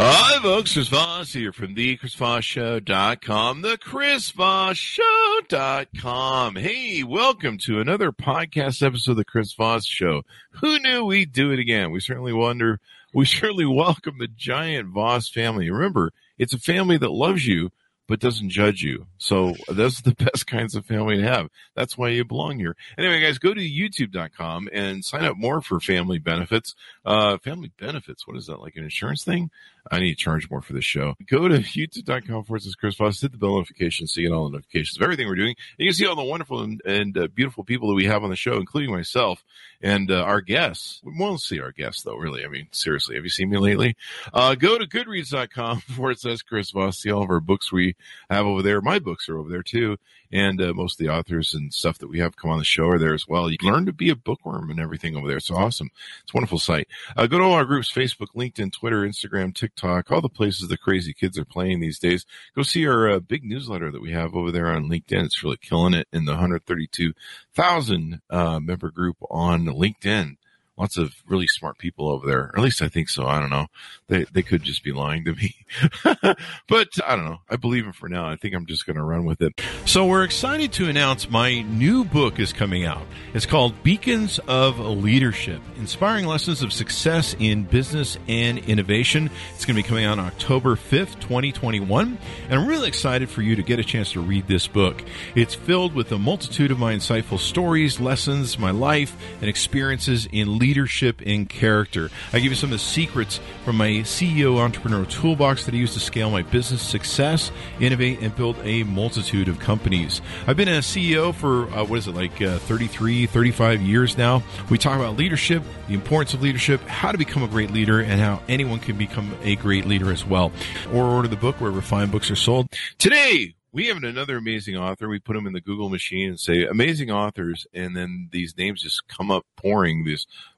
Hi, folks. Chris Voss here from the ChrisVossShow.com, the ChrisVossShow.com. Hey, welcome to another podcast episode of the Chris Voss Show. Who knew we'd do it again? We certainly wonder, we certainly welcome the giant Voss family. Remember, it's a family that loves you, but doesn't judge you. So those are the best kinds of family to have. That's why you belong here. Anyway, guys, go to youtube.com and sign up more for family benefits. Uh, family benefits. What is that? Like an insurance thing? I need to charge more for this show. Go to youtube.com forward slash Chris Voss, hit the bell notification, so you get all the notifications of everything we're doing. And you can see all the wonderful and, and uh, beautiful people that we have on the show, including myself and uh, our guests. We won't see our guests though, really. I mean, seriously, have you seen me lately? Uh, go to goodreads.com forward slash Chris Voss, see all of our books we have over there. My books are over there too. And uh, most of the authors and stuff that we have come on the show are there as well. You learn to be a bookworm and everything over there. It's awesome. It's a wonderful site. Uh, go to all our groups, Facebook, LinkedIn, Twitter, Instagram, TikTok, all the places the crazy kids are playing these days. Go see our uh, big newsletter that we have over there on LinkedIn. It's really killing it in the 132,000 uh, member group on LinkedIn lots of really smart people over there. At least I think so. I don't know. They they could just be lying to me. but I don't know. I believe them for now. I think I'm just going to run with it. So we're excited to announce my new book is coming out. It's called Beacons of Leadership: Inspiring Lessons of Success in Business and Innovation. It's going to be coming out on October 5th, 2021, and I'm really excited for you to get a chance to read this book. It's filled with a multitude of my insightful stories, lessons, my life, and experiences in leadership leadership in character. I give you some of the secrets from my CEO entrepreneur toolbox that I use to scale my business success, innovate, and build a multitude of companies. I've been a CEO for, uh, what is it, like uh, 33, 35 years now. We talk about leadership, the importance of leadership, how to become a great leader, and how anyone can become a great leader as well. Or order the book wherever fine books are sold. Today, we have another amazing author. We put them in the Google machine and say amazing authors, and then these names just come up pouring. This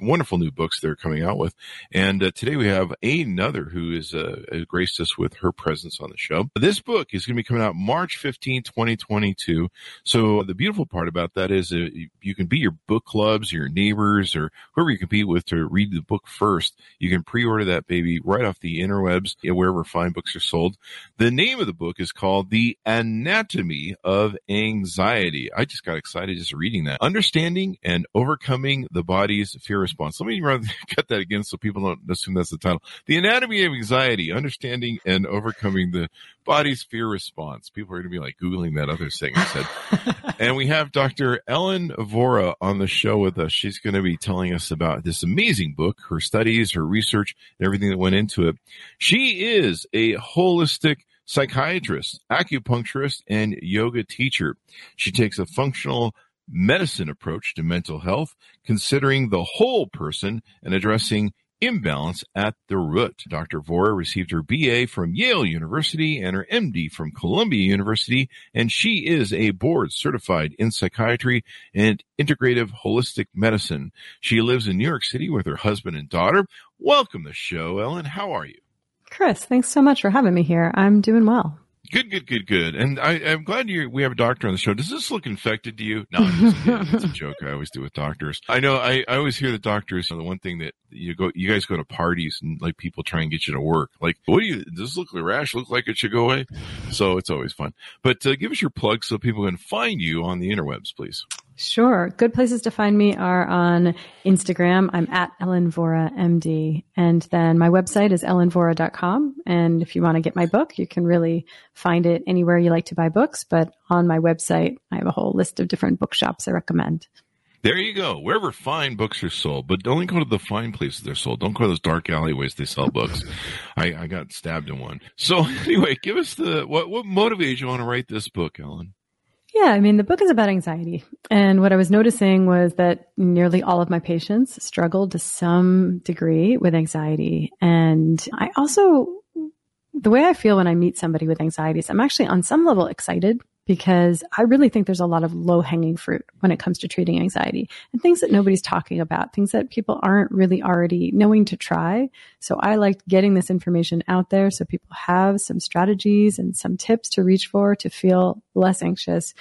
wonderful new books they're coming out with. And uh, today we have another who is uh, graced us with her presence on the show. This book is going to be coming out March 15, 2022. So the beautiful part about that is uh, you can be your book clubs, your neighbors, or whoever you compete with to read the book first. You can pre-order that baby right off the interwebs, wherever fine books are sold. The name of the book is called The Anatomy of Anxiety. I just got excited just reading that. Understanding and overcoming the body's fear response. Let me cut that again so people don't assume that's the title. The Anatomy of Anxiety, Understanding and Overcoming the Body's Fear Response. People are going to be like Googling that other thing I said. and we have Dr. Ellen Vora on the show with us. She's going to be telling us about this amazing book, her studies, her research, and everything that went into it. She is a holistic psychiatrist, acupuncturist, and yoga teacher. She takes a functional medicine approach to mental health, considering the whole person and addressing imbalance at the root. Dr. Vora received her BA from Yale University and her MD from Columbia University, and she is a board certified in psychiatry and integrative holistic medicine. She lives in New York City with her husband and daughter. Welcome to the show, Ellen. How are you? Chris, thanks so much for having me here. I'm doing well. Good, good, good, good. And I, am glad you we have a doctor on the show. Does this look infected to you? No, it's a joke I always do with doctors. I know I, I always hear the doctors. Know, the one thing that you go, you guys go to parties and like people try and get you to work. Like, what do you? Does this look like a rash? Look like it should go away? So it's always fun. But uh, give us your plug so people can find you on the interwebs, please. Sure. Good places to find me are on Instagram. I'm at Ellen Vora MD. And then my website is ellenvora.com. And if you want to get my book, you can really find it anywhere you like to buy books. But on my website, I have a whole list of different bookshops I recommend. There you go. Wherever fine books are sold, but only go to the fine places they're sold. Don't go to those dark alleyways they sell books. I, I got stabbed in one. So anyway, give us the what what motivated you want to write this book, Ellen? Yeah, I mean, the book is about anxiety. And what I was noticing was that nearly all of my patients struggled to some degree with anxiety. And I also, the way I feel when I meet somebody with anxiety is I'm actually on some level excited because I really think there's a lot of low hanging fruit when it comes to treating anxiety and things that nobody's talking about, things that people aren't really already knowing to try. So I liked getting this information out there so people have some strategies and some tips to reach for to feel less anxious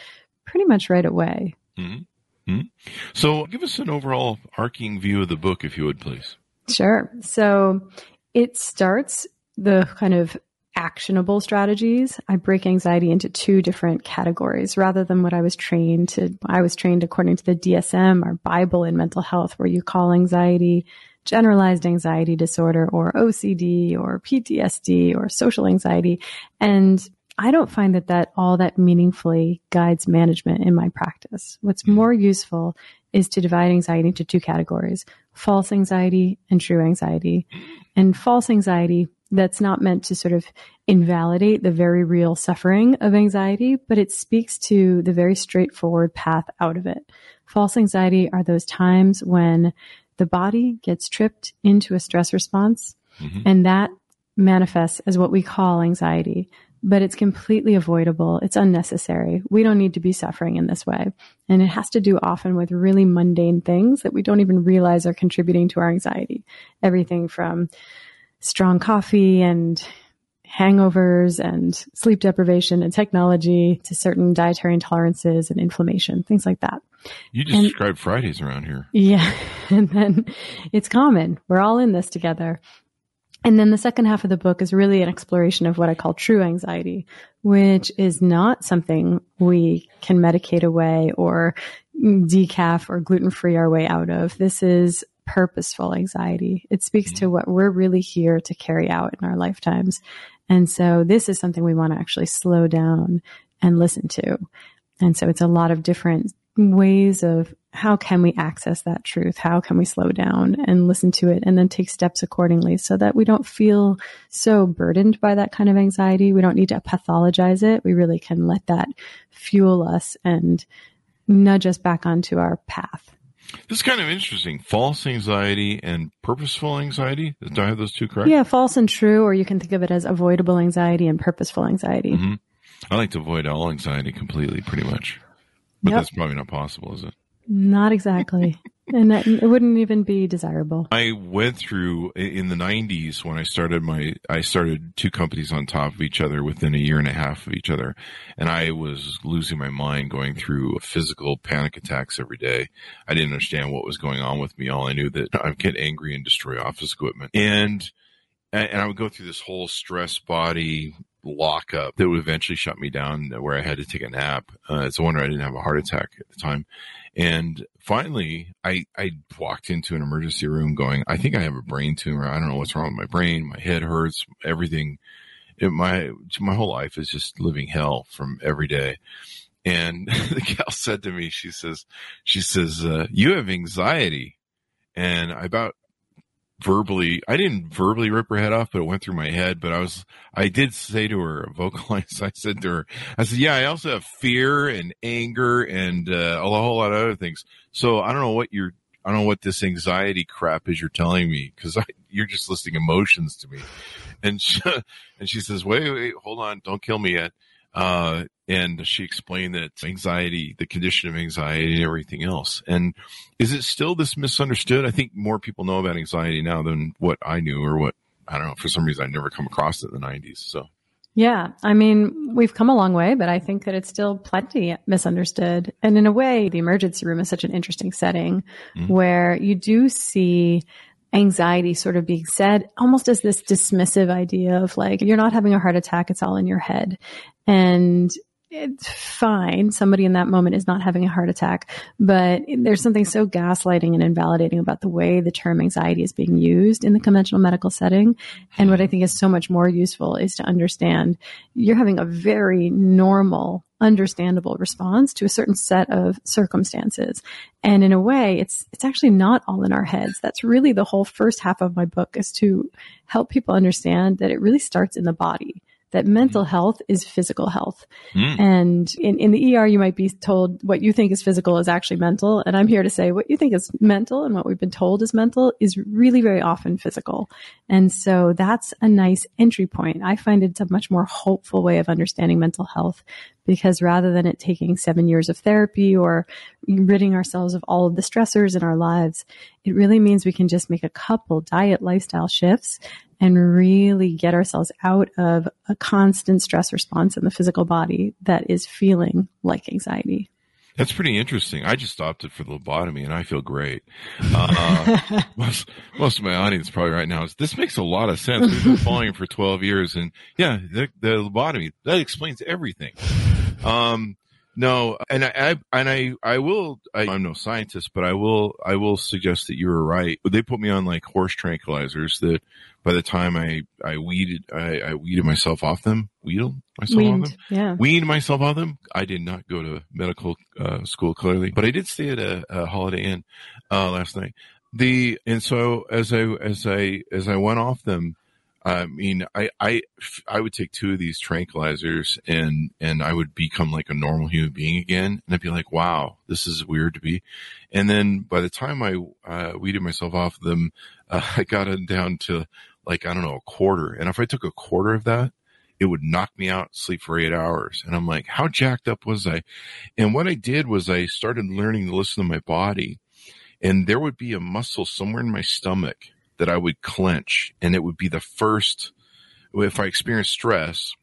pretty much right away. Mm-hmm. Mm-hmm. So give us an overall arcing view of the book, if you would, please. Sure. So it starts the kind of actionable strategies, I break anxiety into two different categories rather than what I was trained to. I was trained according to the DSM, our Bible in mental health, where you call anxiety generalized anxiety disorder or OCD or PTSD or social anxiety. And I don't find that that all that meaningfully guides management in my practice. What's mm-hmm. more useful is to divide anxiety into two categories, false anxiety and true anxiety. And false anxiety that's not meant to sort of invalidate the very real suffering of anxiety, but it speaks to the very straightforward path out of it. False anxiety are those times when the body gets tripped into a stress response mm-hmm. and that manifests as what we call anxiety, but it's completely avoidable. It's unnecessary. We don't need to be suffering in this way. And it has to do often with really mundane things that we don't even realize are contributing to our anxiety. Everything from strong coffee and hangovers and sleep deprivation and technology to certain dietary intolerances and inflammation, things like that. You just and, described Fridays around here. Yeah. And then it's common. We're all in this together. And then the second half of the book is really an exploration of what I call true anxiety, which is not something we can medicate away or decaf or gluten free our way out of. This is purposeful anxiety. It speaks to mm. what we're really here to carry out in our lifetimes. And so this is something we want to actually slow down and listen to. And so it's a lot of different ways of how can we access that truth? How can we slow down and listen to it and then take steps accordingly so that we don't feel so burdened by that kind of anxiety. We don't need to pathologize it. We really can let that fuel us and nudge us back onto our path. This is kind of interesting. False anxiety and purposeful anxiety. Do I have those two correct? Yeah, false and true, or you can think of it as avoidable anxiety and purposeful anxiety. Mm-hmm. I like to avoid all anxiety completely, pretty much. But yep. that's probably not possible, is it? Not exactly. and that, it wouldn't even be desirable. I went through in the 90s when I started my, I started two companies on top of each other within a year and a half of each other. And I was losing my mind going through physical panic attacks every day. I didn't understand what was going on with me. All I knew that I'd get angry and destroy office equipment. And, and I would go through this whole stress body lockup that would eventually shut me down where I had to take a nap. Uh, it's a wonder I didn't have a heart attack at the time. And finally, I, I walked into an emergency room going, I think I have a brain tumor. I don't know what's wrong with my brain. My head hurts. Everything, it, my, my whole life is just living hell from every day. And the gal said to me, she says, she says, uh, you have anxiety. And I about verbally, I didn't verbally rip her head off, but it went through my head. But I was, I did say to her, vocalize, I said to her, I said, yeah, I also have fear and anger and uh, a whole lot of other things. So I don't know what you're, I don't know what this anxiety crap is you're telling me because you're just listing emotions to me. And she, and she says, wait, wait, hold on, don't kill me yet. Uh, and she explained that anxiety, the condition of anxiety and everything else. And is it still this misunderstood? I think more people know about anxiety now than what I knew or what, I don't know, for some reason I never come across it in the 90s. So. Yeah. I mean, we've come a long way, but I think that it's still plenty misunderstood. And in a way, the emergency room is such an interesting setting mm-hmm. where you do see anxiety sort of being said almost as this dismissive idea of like, you're not having a heart attack. It's all in your head. And it's fine. Somebody in that moment is not having a heart attack, but there's something so gaslighting and invalidating about the way the term anxiety is being used in the conventional medical setting. And what I think is so much more useful is to understand you're having a very normal, understandable response to a certain set of circumstances. And in a way, it's, it's actually not all in our heads. That's really the whole first half of my book is to help people understand that it really starts in the body that mental health is physical health. Mm. And in, in the ER, you might be told what you think is physical is actually mental. And I'm here to say what you think is mental and what we've been told is mental is really very often physical. And so that's a nice entry point. I find it's a much more hopeful way of understanding mental health because rather than it taking seven years of therapy or ridding ourselves of all of the stressors in our lives, it really means we can just make a couple diet lifestyle shifts and really get ourselves out of a constant stress response in the physical body that is feeling like anxiety. That's pretty interesting. I just opted for the lobotomy and I feel great. Uh, most, most of my audience probably right now is, this makes a lot of sense. We've been following for 12 years and yeah, the, the lobotomy, that explains everything. Um, no, and I, I, and I, I will. I, am no scientist, but I will. I will suggest that you were right. They put me on like horse tranquilizers that, by the time I, I weeded, I, I weeded myself off them. Weeded myself Weaned, off them. Yeah. Weaned myself off them. I did not go to medical uh, school clearly, but I did stay at a, a Holiday Inn uh, last night. The and so as I as I as I went off them, I mean, I, I, I would take two of these tranquilizers and, and I would become like a normal human being again. And I'd be like, wow, this is weird to be. And then by the time I, uh, weeded myself off them, uh, I got it down to like, I don't know, a quarter. And if I took a quarter of that, it would knock me out, sleep for eight hours. And I'm like, how jacked up was I? And what I did was I started learning to listen to my body and there would be a muscle somewhere in my stomach that I would clench and it would be the first, if I experienced stress,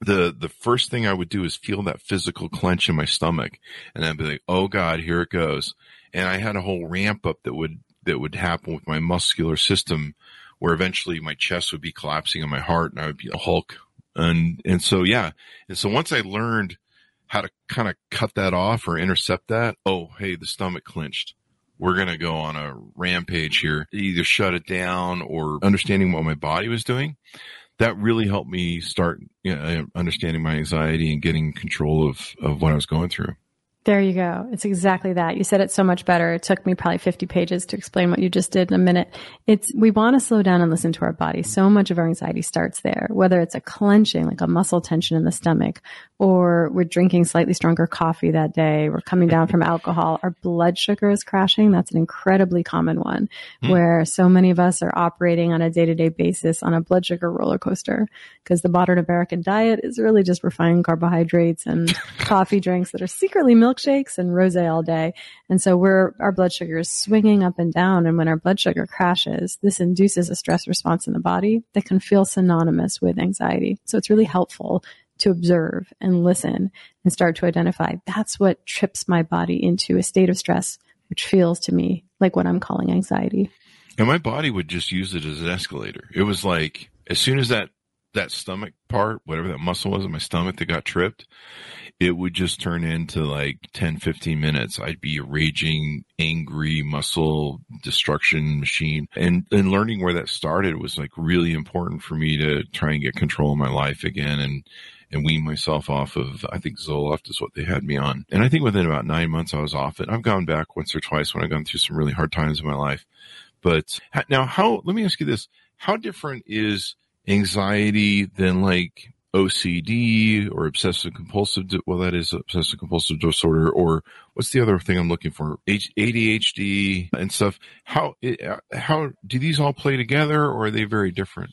the, the first thing I would do is feel that physical clench in my stomach and I'd be like, Oh God, here it goes. And I had a whole ramp up that would, that would happen with my muscular system where eventually my chest would be collapsing and my heart and I would be a Hulk. And, and so, yeah. And so once I learned how to kind of cut that off or intercept that, oh, hey, the stomach clenched we're going to go on a rampage here, either shut it down or understanding what my body was doing. That really helped me start you know, uh, understanding my anxiety and getting control of, of what I was going through. There you go. It's exactly that. You said it so much better. It took me probably 50 pages to explain what you just did in a minute. It's, we want to slow down and listen to our body. So much of our anxiety starts there, whether it's a clenching, like a muscle tension in the stomach, or we're drinking slightly stronger coffee that day. We're coming down from alcohol. Our blood sugar is crashing. That's an incredibly common one mm. where so many of us are operating on a day to day basis on a blood sugar roller coaster because the modern American diet is really just refined carbohydrates and coffee drinks that are secretly milkshakes and rosé all day. And so we're, our blood sugar is swinging up and down. And when our blood sugar crashes, this induces a stress response in the body that can feel synonymous with anxiety. So it's really helpful to observe and listen and start to identify that's what trips my body into a state of stress, which feels to me like what I'm calling anxiety. And my body would just use it as an escalator. It was like, as soon as that, that stomach part, whatever that muscle was in my stomach that got tripped, it would just turn into like 10, 15 minutes. I'd be a raging, angry muscle destruction machine. And, and learning where that started was like really important for me to try and get control of my life again and, and wean myself off of, I think Zoloft is what they had me on. And I think within about nine months I was off it. I've gone back once or twice when I've gone through some really hard times in my life. But now how, let me ask you this. How different is anxiety than like OCD or obsessive compulsive, well, that is obsessive compulsive disorder, or what's the other thing I'm looking for? ADHD and stuff. How, uh, how do these all play together or are they very different?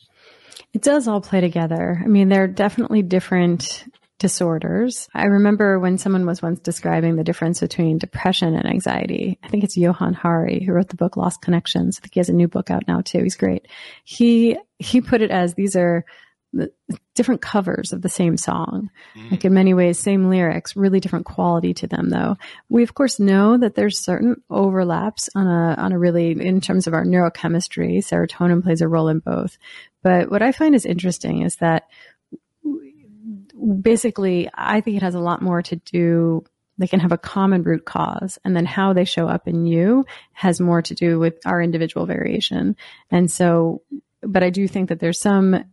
It does all play together. I mean, they're definitely different disorders. I remember when someone was once describing the difference between depression and anxiety. I think it's Johann Hari who wrote the book Lost Connections. I think he has a new book out now too. He's great. He, he put it as these are different covers of the same song. Mm. Like in many ways, same lyrics, really different quality to them though. We of course know that there's certain overlaps on a, on a really, in terms of our neurochemistry, serotonin plays a role in both. But what I find is interesting is that basically I think it has a lot more to do they can have a common root cause and then how they show up in you has more to do with our individual variation. And so, but I do think that there's some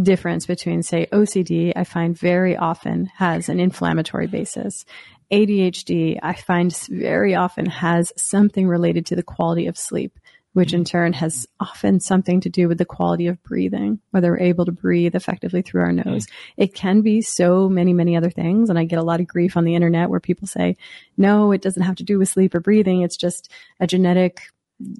difference between, say, OCD, I find very often has an inflammatory basis. ADHD, I find very often has something related to the quality of sleep which in turn has often something to do with the quality of breathing, whether we're able to breathe effectively through our nose. Mm. It can be so many, many other things. And I get a lot of grief on the internet where people say, no, it doesn't have to do with sleep or breathing. It's just a genetic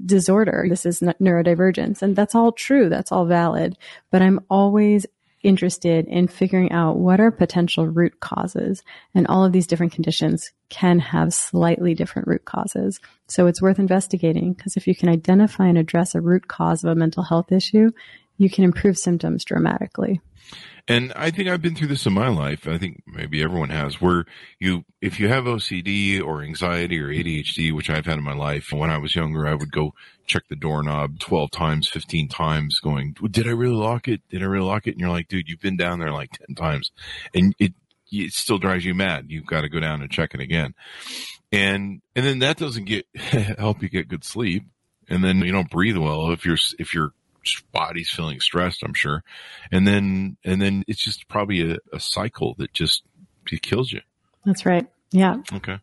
disorder. This is neurodivergence. And that's all true. That's all valid. But I'm always interested in figuring out what are potential root causes. And all of these different conditions can have slightly different root causes. So it's worth investigating because if you can identify and address a root cause of a mental health issue, you can improve symptoms dramatically. And I think I've been through this in my life. I think maybe everyone has where you, if you have OCD or anxiety or ADHD, which I've had in my life, when I was younger, I would go check the doorknob 12 times, 15 times going, did I really lock it? Did I really lock it? And you're like, dude, you've been down there like 10 times and it, it still drives you mad. You've got to go down and check it again. And, and then that doesn't get, help you get good sleep. And then you don't breathe well if you're, if you're body's feeling stressed, I'm sure. And then, and then it's just probably a, a cycle that just it kills you. That's right. Yeah. Okay.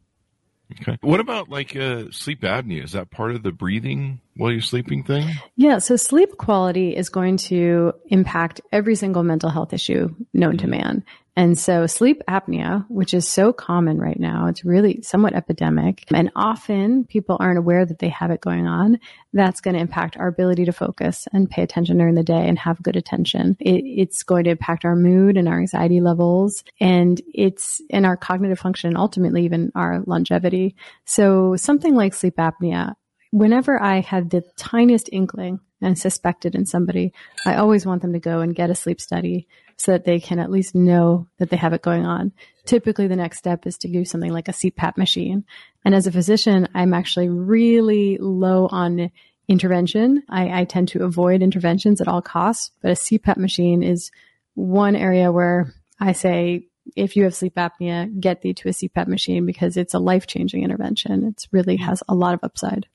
Okay. What about like uh, sleep apnea? Is that part of the breathing while you're sleeping thing? Yeah. So sleep quality is going to impact every single mental health issue known to man. And so sleep apnea, which is so common right now, it's really somewhat epidemic and often people aren't aware that they have it going on. That's going to impact our ability to focus and pay attention during the day and have good attention. It, it's going to impact our mood and our anxiety levels and it's in our cognitive function, ultimately even our longevity. So something like sleep apnea, whenever I had the tiniest inkling and suspected in somebody, I always want them to go and get a sleep study so that they can at least know that they have it going on. Typically, the next step is to do something like a CPAP machine. And as a physician, I'm actually really low on intervention. I, I tend to avoid interventions at all costs, but a CPAP machine is one area where I say, if you have sleep apnea, get thee to a CPAP machine because it's a life changing intervention. It really mm. has a lot of upside.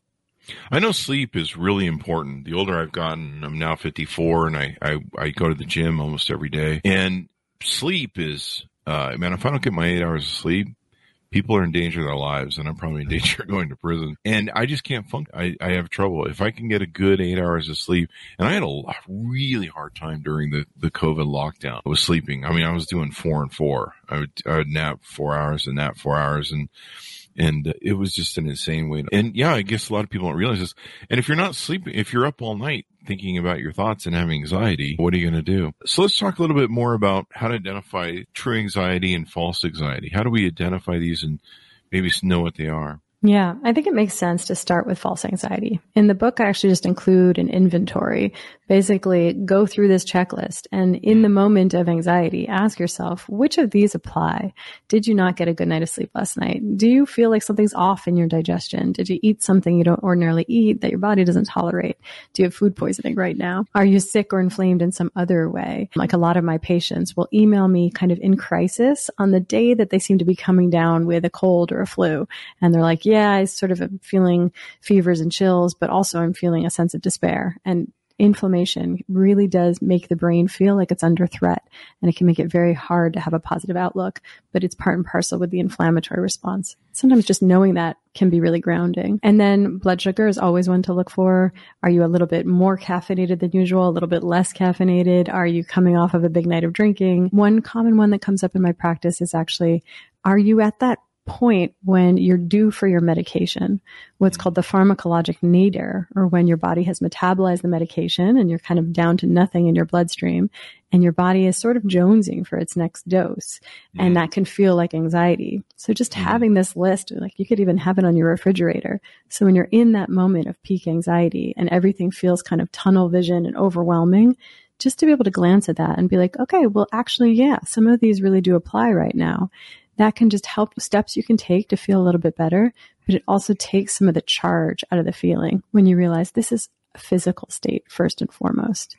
I know sleep is really important. The older I've gotten, I'm now 54 and I, I, I go to the gym almost every day. And sleep is, uh, man, if I don't get my eight hours of sleep, people are in danger of their lives and I'm probably in danger of going to prison. And I just can't function. I, I have trouble. If I can get a good eight hours of sleep, and I had a really hard time during the, the COVID lockdown. I was sleeping. I mean, I was doing four and four. I would, I would nap four hours and nap four hours and, and it was just an insane way. To, and yeah, I guess a lot of people don't realize this. And if you're not sleeping, if you're up all night thinking about your thoughts and having anxiety, what are you going to do? So let's talk a little bit more about how to identify true anxiety and false anxiety. How do we identify these and maybe know what they are? Yeah, I think it makes sense to start with false anxiety. In the book, I actually just include an inventory. Basically, go through this checklist and in the moment of anxiety, ask yourself, which of these apply? Did you not get a good night of sleep last night? Do you feel like something's off in your digestion? Did you eat something you don't ordinarily eat that your body doesn't tolerate? Do you have food poisoning right now? Are you sick or inflamed in some other way? Like a lot of my patients will email me kind of in crisis on the day that they seem to be coming down with a cold or a flu. And they're like, yeah, I sort of am feeling fevers and chills, but also I'm feeling a sense of despair. And inflammation really does make the brain feel like it's under threat and it can make it very hard to have a positive outlook, but it's part and parcel with the inflammatory response. Sometimes just knowing that can be really grounding. And then blood sugar is always one to look for. Are you a little bit more caffeinated than usual? A little bit less caffeinated? Are you coming off of a big night of drinking? One common one that comes up in my practice is actually, are you at that point when you're due for your medication, what's called the pharmacologic nadir, or when your body has metabolized the medication and you're kind of down to nothing in your bloodstream and your body is sort of jonesing for its next dose. Mm. And that can feel like anxiety. So just mm. having this list, like you could even have it on your refrigerator. So when you're in that moment of peak anxiety and everything feels kind of tunnel vision and overwhelming, just to be able to glance at that and be like, okay, well, actually, yeah, some of these really do apply right now that can just help steps you can take to feel a little bit better. But it also takes some of the charge out of the feeling when you realize this is a physical state first and foremost.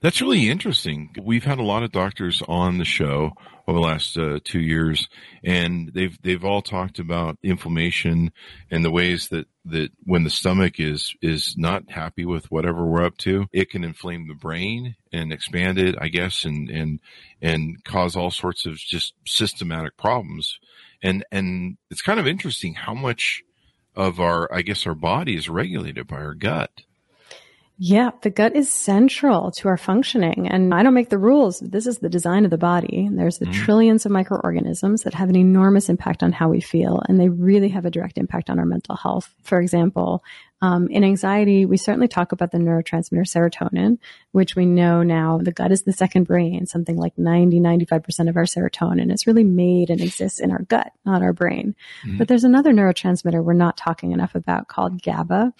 That's really interesting. We've had a lot of doctors on the show over the last uh, two years, and they've they've all talked about inflammation and the ways that that when the stomach is is not happy with whatever we're up to, it can inflame the brain and expand it, I guess, and and and cause all sorts of just systematic problems. And and it's kind of interesting how much of our I guess our body is regulated by our gut. Yeah, the gut is central to our functioning. And I don't make the rules. This is the design of the body. There's the mm. trillions of microorganisms that have an enormous impact on how we feel. And they really have a direct impact on our mental health. For example, um, in anxiety, we certainly talk about the neurotransmitter serotonin, which we know now the gut is the second brain. Something like 90, 95% of our serotonin is really made and exists in our gut, not our brain. Mm-hmm. But there's another neurotransmitter we're not talking enough about called GABA.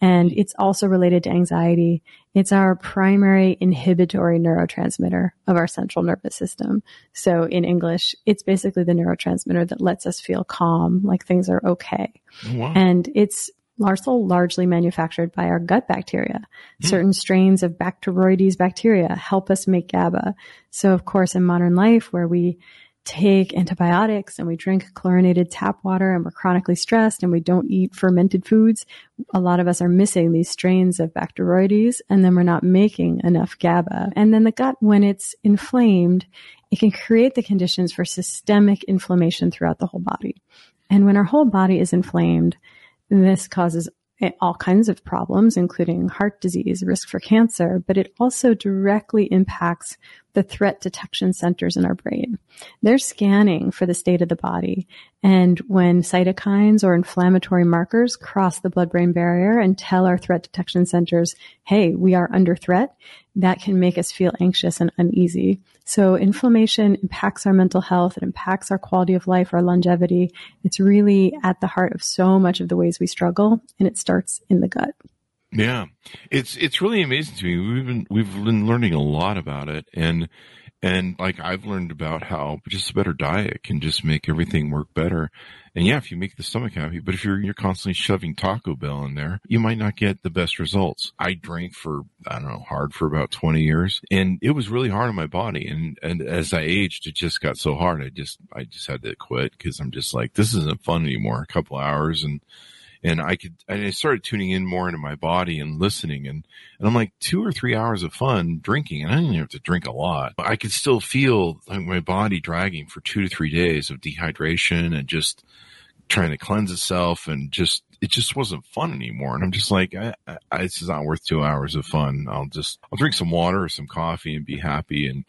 And it's also related to anxiety. It's our primary inhibitory neurotransmitter of our central nervous system. So in English, it's basically the neurotransmitter that lets us feel calm, like things are okay. Oh, wow. And it's also largely manufactured by our gut bacteria. Mm. Certain strains of Bacteroides bacteria help us make GABA. So of course, in modern life where we take antibiotics and we drink chlorinated tap water and we're chronically stressed and we don't eat fermented foods, a lot of us are missing these strains of Bacteroides and then we're not making enough GABA. And then the gut, when it's inflamed, it can create the conditions for systemic inflammation throughout the whole body. And when our whole body is inflamed, this causes eh, all kinds of problems, including heart disease, risk for cancer, but it also directly impacts the threat detection centers in our brain. They're scanning for the state of the body. And when cytokines or inflammatory markers cross the blood brain barrier and tell our threat detection centers, hey, we are under threat, that can make us feel anxious and uneasy. So inflammation impacts our mental health. It impacts our quality of life, our longevity. It's really at the heart of so much of the ways we struggle and it starts in the gut. Yeah, it's it's really amazing to me. We've been we've been learning a lot about it, and and like I've learned about how just a better diet can just make everything work better. And yeah, if you make the stomach happy, but if you're you're constantly shoving Taco Bell in there, you might not get the best results. I drank for I don't know hard for about twenty years, and it was really hard on my body. And and as I aged, it just got so hard. I just I just had to quit because I'm just like this isn't fun anymore. A couple hours and and I could, and I started tuning in more into my body and listening and, and I'm like two or three hours of fun drinking and I didn't have to drink a lot. But I could still feel like my body dragging for two to three days of dehydration and just trying to cleanse itself and just, it just wasn't fun anymore. And I'm just like, I, I, this is not worth two hours of fun. I'll just, I'll drink some water or some coffee and be happy and,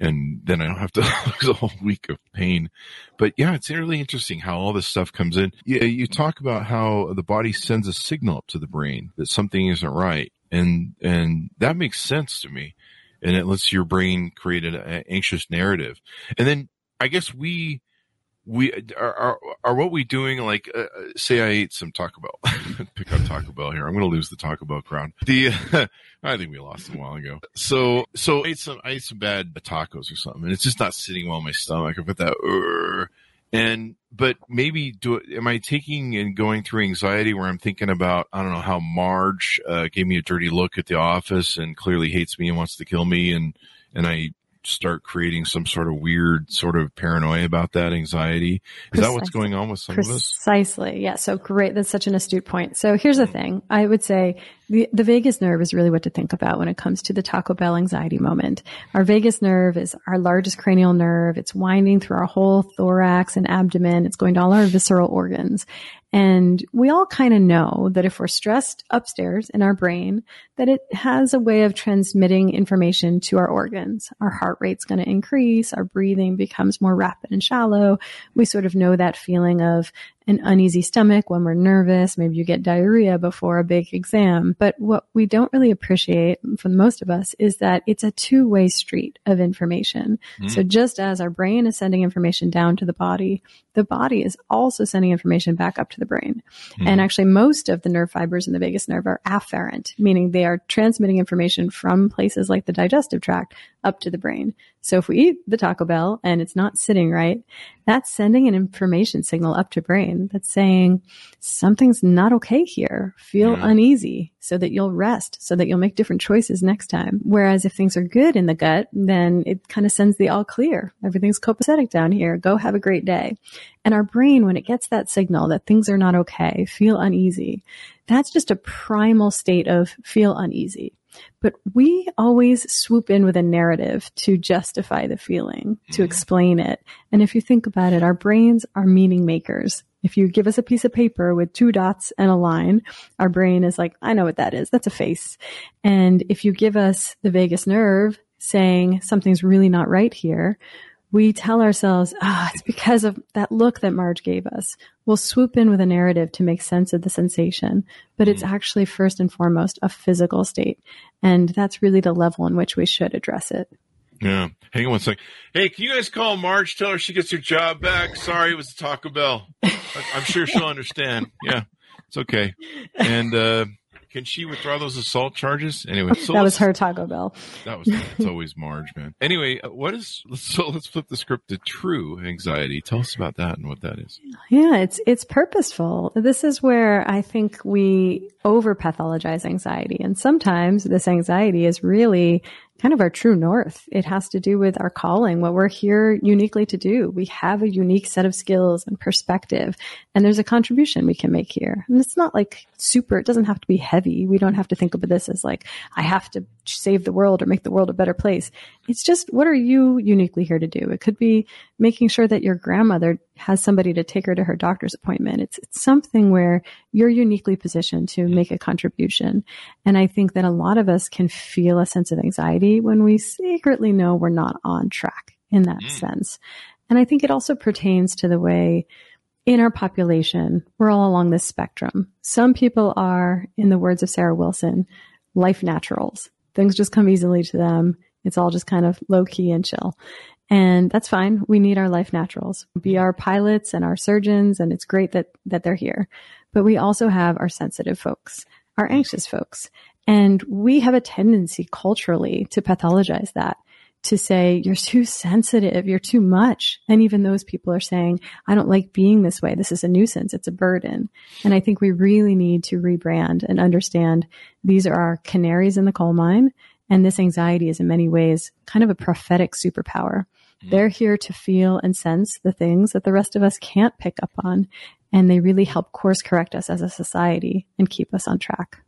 and then I don't have to lose a whole week of pain. But yeah, it's really interesting how all this stuff comes in. Yeah, you talk about how the body sends a signal up to the brain that something isn't right, and and that makes sense to me, and it lets your brain create an anxious narrative. And then I guess we we are, are, are what we doing like uh, uh say i ate some taco bell pick up taco bell here. I'm going to lose the taco bell crowd the i think we lost a while ago. So so I ate some i ate some bad tacos or something and it's just not sitting well in my stomach. I put that and but maybe do am i taking and going through anxiety where i'm thinking about i don't know how marge uh, gave me a dirty look at the office and clearly hates me and wants to kill me and and i start creating some sort of weird sort of paranoia about that anxiety. Is Precisely. that what's going on with some Precisely. of us? Precisely. Yeah. So great. That's such an astute point. So here's the thing. I would say the, the vagus nerve is really what to think about when it comes to the Taco Bell anxiety moment. Our vagus nerve is our largest cranial nerve. It's winding through our whole thorax and abdomen. It's going to all our visceral organs. And we all kind of know that if we're stressed upstairs in our brain, that it has a way of transmitting information to our organs. Our heart rate's going to increase. Our breathing becomes more rapid and shallow. We sort of know that feeling of an uneasy stomach when we're nervous. Maybe you get diarrhea before a big exam. But what we don't really appreciate for most of us is that it's a two way street of information. Mm. So just as our brain is sending information down to the body, the body is also sending information back up to the brain. Mm. And actually most of the nerve fibers in the vagus nerve are afferent, meaning they are transmitting information from places like the digestive tract up to the brain. So if we eat the Taco Bell and it's not sitting right, that's sending an information signal up to brain that's saying something's not okay here. Feel yeah. uneasy so that you'll rest, so that you'll make different choices next time. Whereas if things are good in the gut, then it kind of sends the all clear. Everything's copacetic down here. Go have a great day. And our brain, when it gets that signal that things are not okay, feel uneasy, that's just a primal state of feel uneasy. But we always swoop in with a narrative to justify the feeling, to mm-hmm. explain it. And if you think about it, our brains are meaning makers. If you give us a piece of paper with two dots and a line, our brain is like, I know what that is. That's a face. And if you give us the vagus nerve saying something's really not right here, we tell ourselves, ah, oh, it's because of that look that Marge gave us. We'll swoop in with a narrative to make sense of the sensation, but it's mm. actually first and foremost a physical state. And that's really the level in which we should address it. Yeah. Hang on one second. Hey, can you guys call Marge? Tell her she gets her job back. Sorry, it was Taco Bell. I'm sure she'll understand. Yeah, it's okay. And uh, can she withdraw those assault charges? Anyway, so that was her Taco Bell. That was it's always Marge, man. Anyway, uh, what is so? Let's flip the script to true anxiety. Tell us about that and what that is. Yeah, it's it's purposeful. This is where I think we over pathologize anxiety, and sometimes this anxiety is really kind of our true north. It has to do with our calling, what we're here uniquely to do. We have a unique set of skills and perspective, and there's a contribution we can make here. And it's not like super, it doesn't have to be heavy. We don't have to think of this as like, I have to save the world or make the world a better place. It's just, what are you uniquely here to do? It could be making sure that your grandmother has somebody to take her to her doctor's appointment. It's, it's something where you're uniquely positioned to make a contribution. And I think that a lot of us can feel a sense of anxiety when we secretly know we're not on track in that mm. sense. And I think it also pertains to the way in our population, we're all along this spectrum. Some people are, in the words of Sarah Wilson, life naturals. Things just come easily to them. It's all just kind of low key and chill. And that's fine. We need our life naturals, be our pilots and our surgeons. And it's great that, that they're here. But we also have our sensitive folks, our anxious folks. And we have a tendency culturally to pathologize that, to say, you're too sensitive, you're too much. And even those people are saying, I don't like being this way. This is a nuisance. It's a burden. And I think we really need to rebrand and understand these are our canaries in the coal mine. And this anxiety is in many ways kind of a prophetic superpower. Mm-hmm. They're here to feel and sense the things that the rest of us can't pick up on. And they really help course correct us as a society and keep us on track.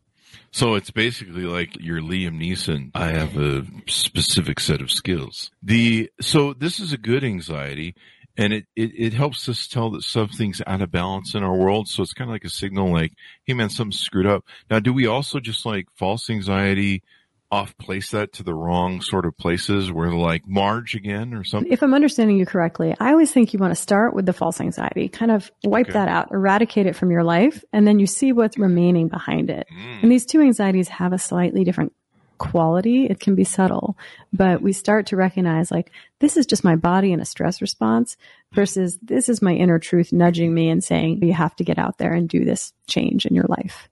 So it's basically like your Liam Neeson. I have a specific set of skills. The, so this is a good anxiety and it, it, it helps us tell that something's out of balance in our world. So it's kind of like a signal like, Hey man, something's screwed up. Now, do we also just like false anxiety? Off place that to the wrong sort of places where like Marge again or something? If I'm understanding you correctly, I always think you want to start with the false anxiety, kind of wipe okay. that out, eradicate it from your life, and then you see what's remaining behind it. Mm. And these two anxieties have a slightly different quality. It can be subtle, but we start to recognize like, this is just my body in a stress response versus this is my inner truth nudging me and saying, you have to get out there and do this change in your life.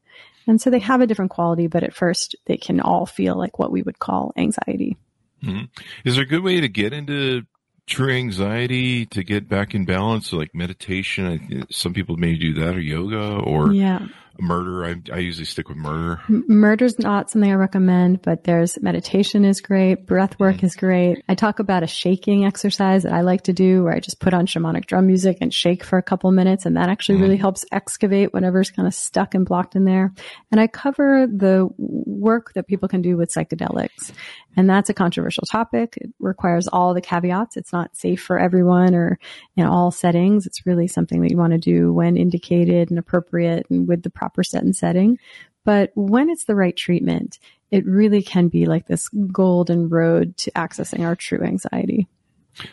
And so they have a different quality, but at first they can all feel like what we would call anxiety. Mm-hmm. Is there a good way to get into true anxiety to get back in balance, like meditation? Some people may do that or yoga or yeah murder. I, I usually stick with murder. Murder's not something I recommend, but there's meditation is great. Breath work mm is great. I talk about a shaking exercise that I like to do where I just put on shamanic drum music and shake for a couple minutes. And that actually mm really helps excavate whatever's kind of stuck and blocked in there. And I cover the work that people can do with psychedelics. And that's a controversial topic. It requires all the caveats. It's not safe for everyone or in all settings. It's really something that you want to do when indicated and appropriate and with the proper set and setting. But when it's the right treatment, it really can be like this golden road to accessing our true anxiety.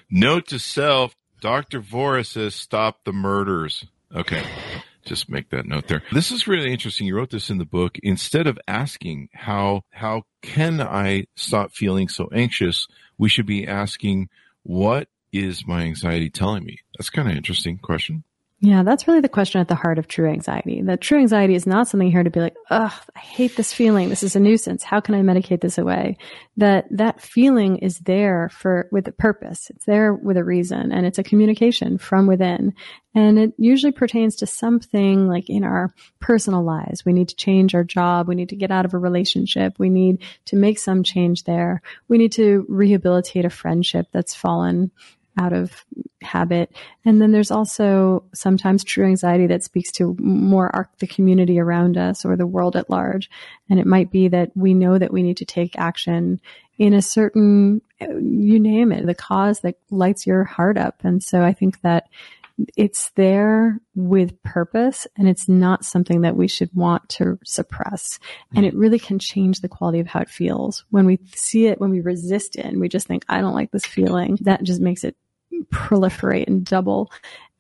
Note to self, Dr. Vora says stop the murders. Okay just make that note there. This is really interesting. You wrote this in the book. Instead of asking how how can I stop feeling so anxious, we should be asking what is my anxiety telling me? That's kind of interesting question. Yeah, that's really the question at the heart of true anxiety. That true anxiety is not something here to be like, ugh, I hate this feeling. This is a nuisance. How can I medicate this away? That that feeling is there for with a purpose. It's there with a reason and it's a communication from within. And it usually pertains to something like in our personal lives. We need to change our job. We need to get out of a relationship. We need to make some change there. We need to rehabilitate a friendship that's fallen out of habit. And then there's also sometimes true anxiety that speaks to more our, the community around us or the world at large. And it might be that we know that we need to take action in a certain, uh, you name it, the cause that lights your heart up. And so I think that it's there with purpose and it's not something that we should want to suppress. And it really can change the quality of how it feels. When we see it, when we resist it and we just think, I don't like this feeling, that just makes it proliferate and double.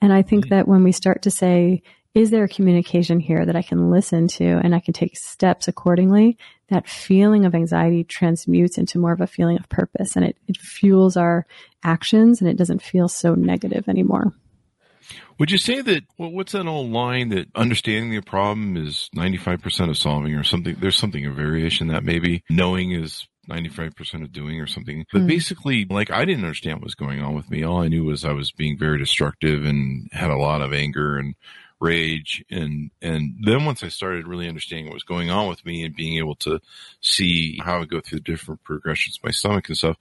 And I think mm. that when we start to say, is there a communication here that I can listen to and I can take steps accordingly? That feeling of anxiety transmutes into more of a feeling of purpose and it, it fuels our actions and it doesn't feel so negative anymore. Would you say that well, what's that old line that understanding the problem is ninety five percent of solving, or something? There's something a variation that maybe knowing is 95% of doing or something. But mm. basically, like I didn't understand what was going on with me. All I knew was I was being very destructive and had a lot of anger and rage. And, and then once I started really understanding what was going on with me and being able to see how I go through the different progressions of my stomach and stuff,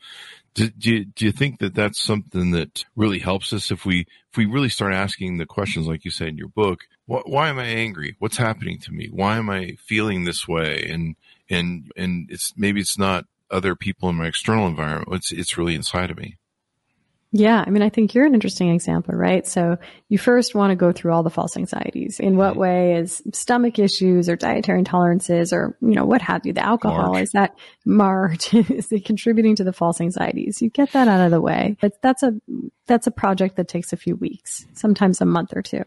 do, do, do you think that that's something that really helps us if we if we really start asking the questions like you said in your book? Wh- why am I angry? What's happening to me? Why am I feeling this way? And and and it's maybe it's not other people in my external environment. It's it's really inside of me. Yeah, I mean, I think you're an interesting example, right? So you first want to go through all the false anxieties. In what way is stomach issues or dietary intolerances or, you know, what have you, the alcohol, Marge. is that Marge, is it contributing to the false anxieties? You get that out of the way. But that's a, that's a project that takes a few weeks, sometimes a month or two.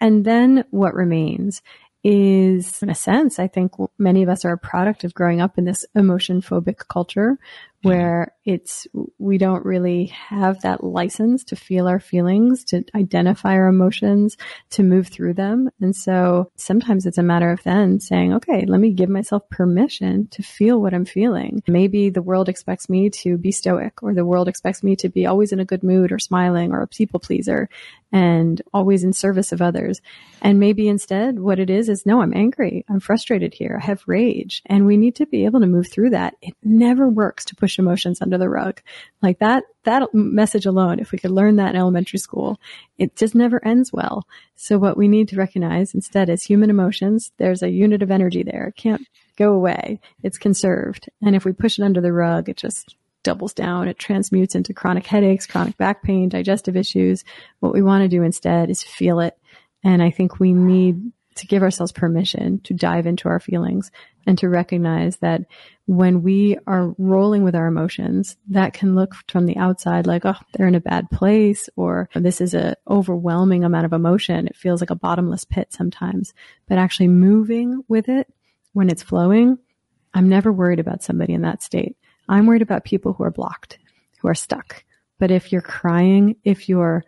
And then what remains is, in a sense, I think many of us are a product of growing up in this emotion phobic culture Mm-hmm. where it's, we don't really have that license to feel our feelings, to identify our emotions, to move through them. And so sometimes it's a matter of then saying, okay, let me give myself permission to feel what I'm feeling. Maybe the world expects me to be stoic or the world expects me to be always in a good mood or smiling or a people pleaser and always in service of others. And maybe instead what it is is no, I'm angry. I'm frustrated here. I have rage and we need to be able to move through that. It never works to push emotions under the rug like that. That message alone, if we could learn that in elementary school, it just never ends well. So what we need to recognize instead is human emotions. There's a unit of energy there. It can't go away. It's conserved. And if we push it under the rug, it just doubles down. It transmutes into chronic headaches, chronic back pain, digestive issues. What we want to do instead is feel it. And I think we need to give ourselves permission to dive into our feelings and to recognize that when we are rolling with our emotions, that can look from the outside like, oh, they're in a bad place or this is an overwhelming amount of emotion. It feels like a bottomless pit sometimes, but actually moving with it when it's flowing, I'm never worried about somebody in that state. I'm worried about people who are blocked, who are stuck. But if you're crying, if you're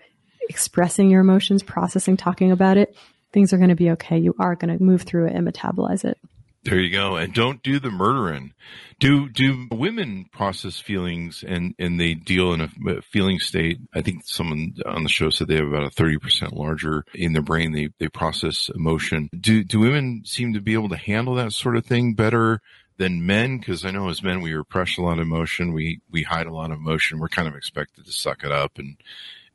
expressing your emotions, processing, talking about it, things are going to be okay. You are going to move through it and metabolize it. There you go. And don't do the murdering. Do do women process feelings and and they deal in a feeling state? I think someone on the show said they have about a thirty percent larger in their brain. They they process emotion. Do do women seem to be able to handle that sort of thing better than men because I know as men we repress a lot of emotion. We we hide a lot of emotion. We're kind of expected to suck it up and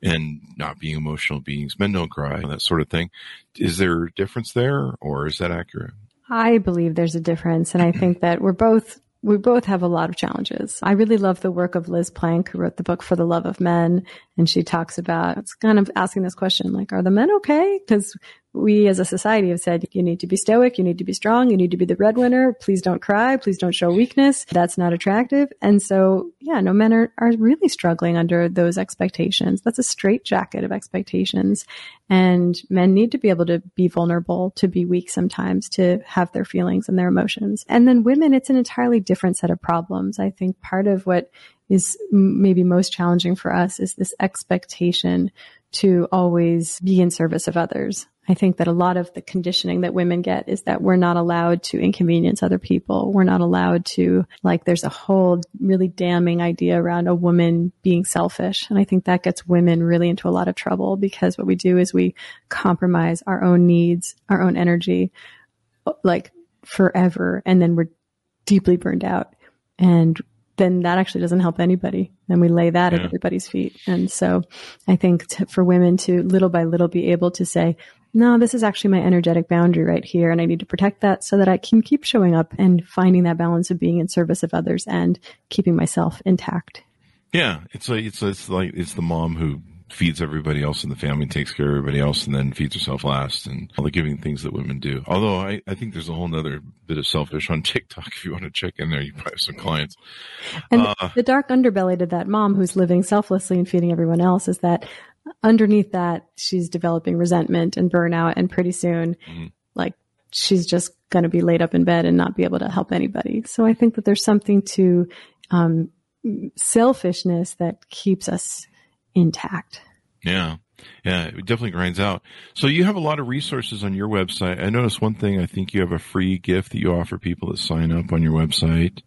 and not being emotional beings. Men don't cry, that sort of thing. Is there a difference there, or is that accurate? I believe there's a difference, and I think that we're both we both have a lot of challenges. I really love the work of Liz Plank, who wrote the book For the Love of Men. And she talks about, it's kind of asking this question, like, are the men okay? Because we as a society have said you need to be stoic, you need to be strong, you need to be the breadwinner. Please don't cry, please don't show weakness. That's not attractive. And so, yeah, no men are, are really struggling under those expectations. That's a straitjacket of expectations. And men need to be able to be vulnerable, to be weak sometimes, to have their feelings and their emotions. And then women, it's an entirely different set of problems. I think part of what is maybe most challenging for us is this expectation to always be in service of others. I think that a lot of the conditioning that women get is that we're not allowed to inconvenience other people. We're not allowed to, like, there's a whole really damning idea around a woman being selfish. And I think that gets women really into a lot of trouble because what we do is we compromise our own needs, our own energy, like forever. And then we're deeply burned out. And then that actually doesn't help anybody. Then we lay that yeah. at everybody's feet. And so I think to, for women to little by little be able to say, no, this is actually my energetic boundary right here. And I need to protect that so that I can keep showing up and finding that balance of being in service of others and keeping myself intact. Yeah. It's like, it's, it's like, it's the mom who feeds everybody else in the family, takes care of everybody else, and then feeds herself last, and all the giving things that women do. Although I, I think there's a whole other bit of selfish on TikTok. If you want to check in there, you probably have some clients. And uh, the dark underbelly to that mom who's living selflessly and feeding everyone else is that underneath that, she's developing resentment and burnout, and pretty soon, mm-hmm. like she's just going to be laid up in bed and not be able to help anybody. So I think that there's something to um, selfishness that keeps us intact. Yeah. Yeah, it definitely grinds out. So you have a lot of resources on your website. I noticed one thing. I think you have a free gift that you offer people that sign up on your website.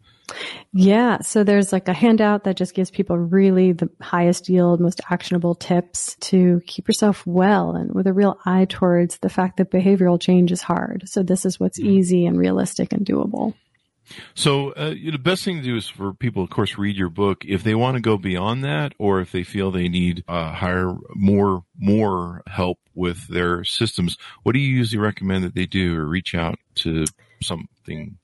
Yeah. So there's like a handout that just gives people really the highest yield, most actionable tips to keep yourself well and with a real eye towards the fact that behavioral change is hard. So this is what's mm-hmm. easy and realistic and doable. So uh, the best thing to do is for people, of course, read your book if they want to go beyond that, or if they feel they need uh, higher, more, more help with their systems. What do you usually recommend that they do, or reach out to something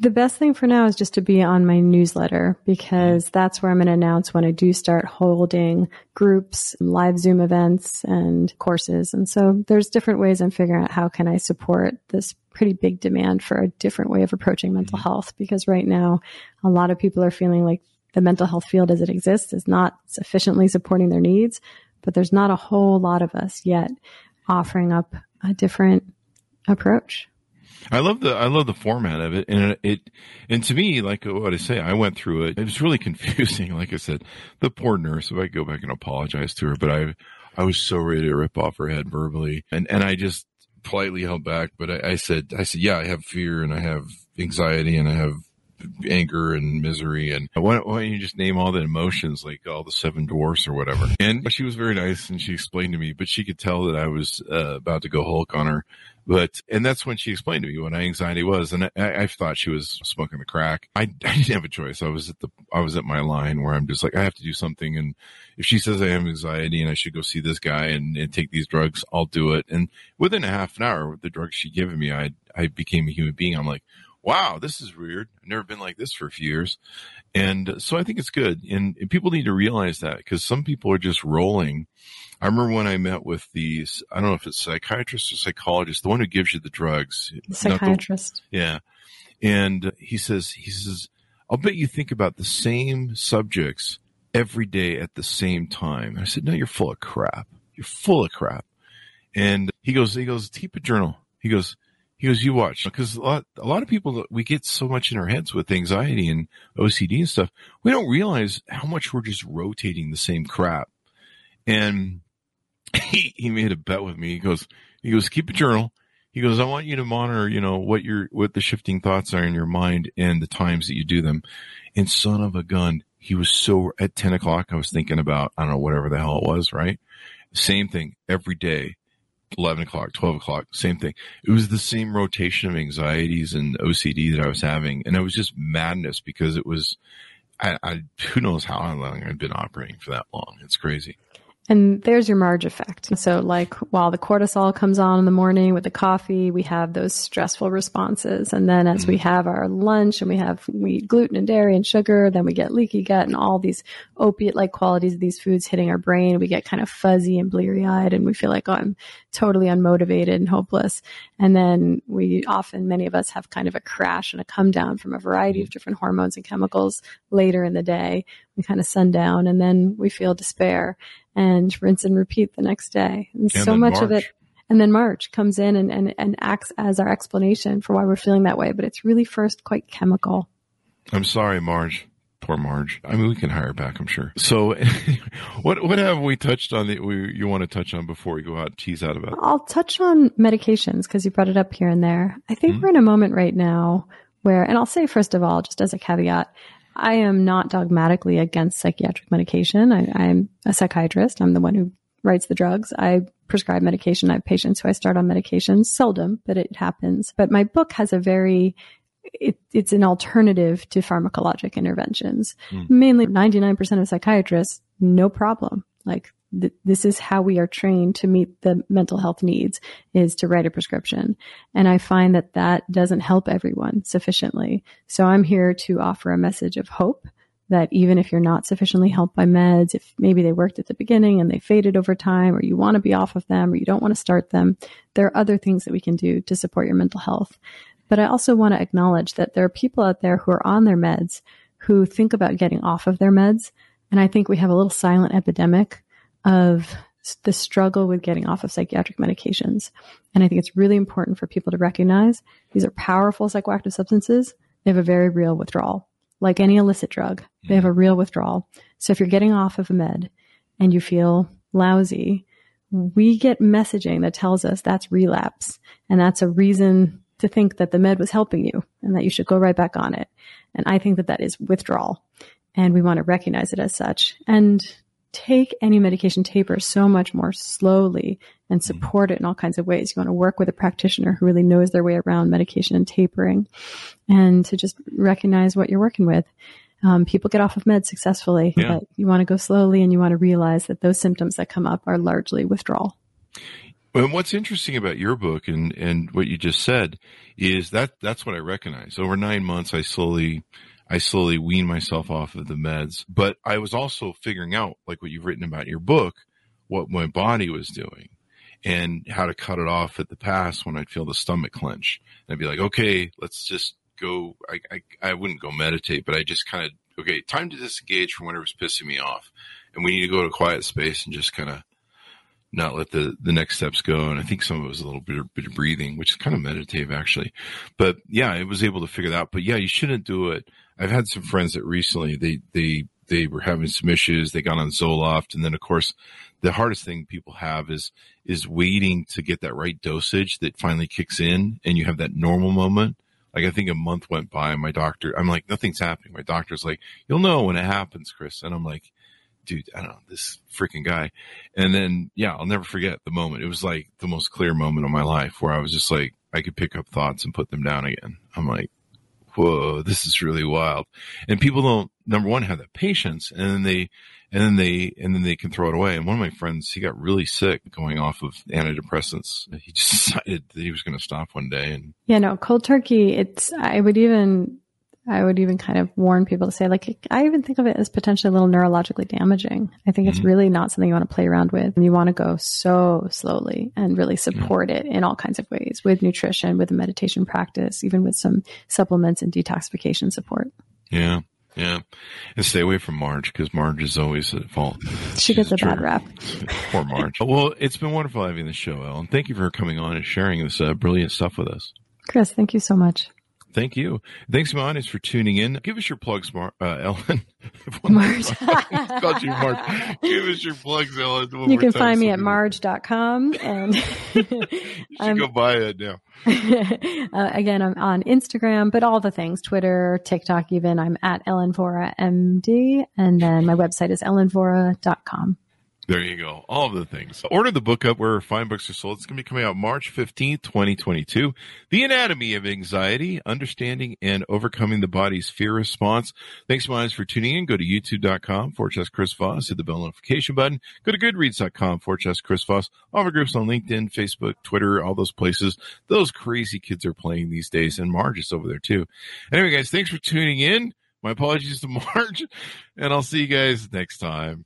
the best thing for now is just to be on my newsletter because that's where I'm going to announce when I do start holding groups, live Zoom events and courses. And so there's different ways I'm figuring out how can I support this pretty big demand for a different way of approaching mental mm-hmm. health because right now a lot of people are feeling like the mental health field as it exists is not sufficiently supporting their needs, but there's not a whole lot of us yet offering up a different approach. I love the I love the format of it, and it, and to me, like what I say, I went through it. It was really confusing. Like I said, the poor nurse. If I go back and apologize to her, but I I was so ready to rip off her head verbally, and and I just politely held back. But I, I said I said yeah, I have fear and I have anxiety and I have anger and misery and why, why, don't you just name all the emotions like all the seven dwarfs or whatever and she was very nice and she explained to me but she could tell that i was uh, about to go hulk on her but, and that's when she explained to me what anxiety was. And I, I thought she was smoking the crack. I, I didn't have a choice. I was at the, I was at my line where I'm just like, I have to do something. And if she says I have anxiety and I should go see this guy and, and take these drugs, I'll do it. And within a half an hour with the drugs she given me, I, I became a human being. I'm like, wow, this is weird. I've never been like this for a few years. And so I think it's good. And, and people need to realize that because some people are just rolling I remember when I met with these, I don't know if it's psychiatrist or psychologist, the one who gives you the drugs. Psychiatrist. The, yeah. And he says, he says, I'll bet you think about the same subjects every day at the same time. And I said, no, you're full of crap. You're full of crap. And he goes, he goes, keep a journal. He goes, he goes, you watch because a lot, a lot of people, we get so much in our heads with anxiety and OCD and stuff. We don't realize how much we're just rotating the same crap. And he, he made a bet with me. He goes, he goes, keep a journal. He goes, I want you to monitor, you know, what your, what the shifting thoughts are in your mind and the times that you do them. And son of a gun, he was so at 10 o'clock. I was thinking about, I don't know, whatever the hell it was, right? Same thing every day. 11 o'clock, 12 o'clock, same thing. It was the same rotation of anxieties and OCD that I was having. And it was just madness because it was, I, I who knows how long I've been operating for that long. It's crazy. And there's your Marge effect. So like while the cortisol comes on in the morning with the coffee, we have those stressful responses. And then as mm-hmm. we have our lunch and we have, we eat gluten and dairy and sugar, then we get leaky gut and all these opiate like qualities of these foods hitting our brain. We get kind of fuzzy and bleary eyed and we feel like, oh, I'm totally unmotivated and hopeless. And then we often, many of us have kind of a crash and a come down from a variety of mm-hmm. different hormones and chemicals later in the day. We kind of sundown and then we feel despair and rinse and repeat the next day. And, and so much Marge. of it. And then Marge comes in and, and, and acts as our explanation for why we're feeling that way. But it's really first quite chemical. I'm sorry, Marge. Poor Marge. I mean, we can hire her back, I'm sure. So, what what have we touched on that we you want to touch on before we go out tease out about? I'll touch on medications because you brought it up here and there. I think mm-hmm. we're in a moment right now where, and I'll say first of all, just as a caveat, I am not dogmatically against psychiatric medication. I, I'm a psychiatrist. I'm the one who writes the drugs. I prescribe medication. I have patients who I start on medication, seldom, but it happens. But my book has a very it, it's an alternative to pharmacologic interventions. Mm. Mainly 99% of psychiatrists, no problem. Like th- this is how we are trained to meet the mental health needs is to write a prescription. And I find that that doesn't help everyone sufficiently. So I'm here to offer a message of hope that even if you're not sufficiently helped by meds, if maybe they worked at the beginning and they faded over time, or you want to be off of them, or you don't want to start them, there are other things that we can do to support your mental health. But I also want to acknowledge that there are people out there who are on their meds who think about getting off of their meds. And I think we have a little silent epidemic of the struggle with getting off of psychiatric medications. And I think it's really important for people to recognize these are powerful psychoactive substances. They have a very real withdrawal like any illicit drug. They have a real withdrawal. So if you're getting off of a med and you feel lousy, we get messaging that tells us that's relapse. And that's a reason to think that the med was helping you and that you should go right back on it. And I think that that is withdrawal. And we want to recognize it as such. And take any medication taper so much more slowly and support it in all kinds of ways. You want to work with a practitioner who really knows their way around medication and tapering and to just recognize what you're working with. Um, people get off of meds successfully, yeah. but you want to go slowly and you want to realize that those symptoms that come up are largely withdrawal. And what's interesting about your book and, and what you just said is that that's what I recognize. Over nine months, I slowly I slowly weaned myself off of the meds, but I was also figuring out, like what you've written about in your book, what my body was doing and how to cut it off at the pass when I'd feel the stomach clench. And I'd be like, okay, let's just go. I, I, I wouldn't go meditate, but I just kind of, okay, time to disengage from whatever's pissing me off. And we need to go to a quiet space and just kind of not let the, the next steps go. And I think some of it was a little bit, bit of breathing, which is kind of meditative actually. But yeah, I was able to figure that out. But yeah, you shouldn't do it I've had some friends that recently they they they were having some issues. They got on Zoloft, and then of course, the hardest thing people have is is waiting to get that right dosage that finally kicks in, and you have that normal moment. Like I think a month went by, and my doctor, I'm like, nothing's happening. My doctor's like, you'll know when it happens, Chris, and I'm like, dude, I don't know this freaking guy. And then yeah, I'll never forget the moment. It was like the most clear moment of my life where I was just like, I could pick up thoughts and put them down again. I'm like, whoa, this is really wild. And people don't, number one, have that patience and then they, and then they, and then they can throw it away. And one of my friends, he got really sick going off of antidepressants. He just decided that he was going to stop one day. And yeah, no, cold turkey, it's, I would even, I would even kind of warn people to say, like, I even think of it as potentially a little neurologically damaging. I think it's mm-hmm. really not something you want to play around with. And you want to go so slowly and really support it in all kinds of ways with nutrition, with a meditation practice, even with some supplements and detoxification support. Yeah. Yeah. And stay away from Marge because Marge is always at fault. She gets a bad rap. Poor Marge. well, it's been wonderful having the show, Ellen. Thank you for coming on and sharing this uh, brilliant stuff with us. Chris, thank you so much. Thank you. Thanks, my audience, for tuning in. Give us your plugs, Mar- uh, Ellen. Marge. called you Marge. Give us your plugs, Ellen. you can find me at marge.com and you should go buy it now. uh, again, I'm on Instagram, but all the things, Twitter, TikTok, even. I'm at Ellen Vora MD. And then my website is ellenvora.com. There you go. All of the things. Order the book up where fine books are sold. It's going to be coming out March 15th, 2022. The Anatomy of Anxiety, Understanding and Overcoming the Body's Fear Response. Thanks, minds, for tuning in. Go to youtube.com forward slash Chris Voss. Hit the bell notification button. Go to goodreads.com forward slash Chris Voss. All our groups on LinkedIn, Facebook, Twitter, all those places. Those crazy kids are playing these days and Marge is over there too. Anyway, guys, thanks for tuning in. My apologies to Marge and I'll see you guys next time.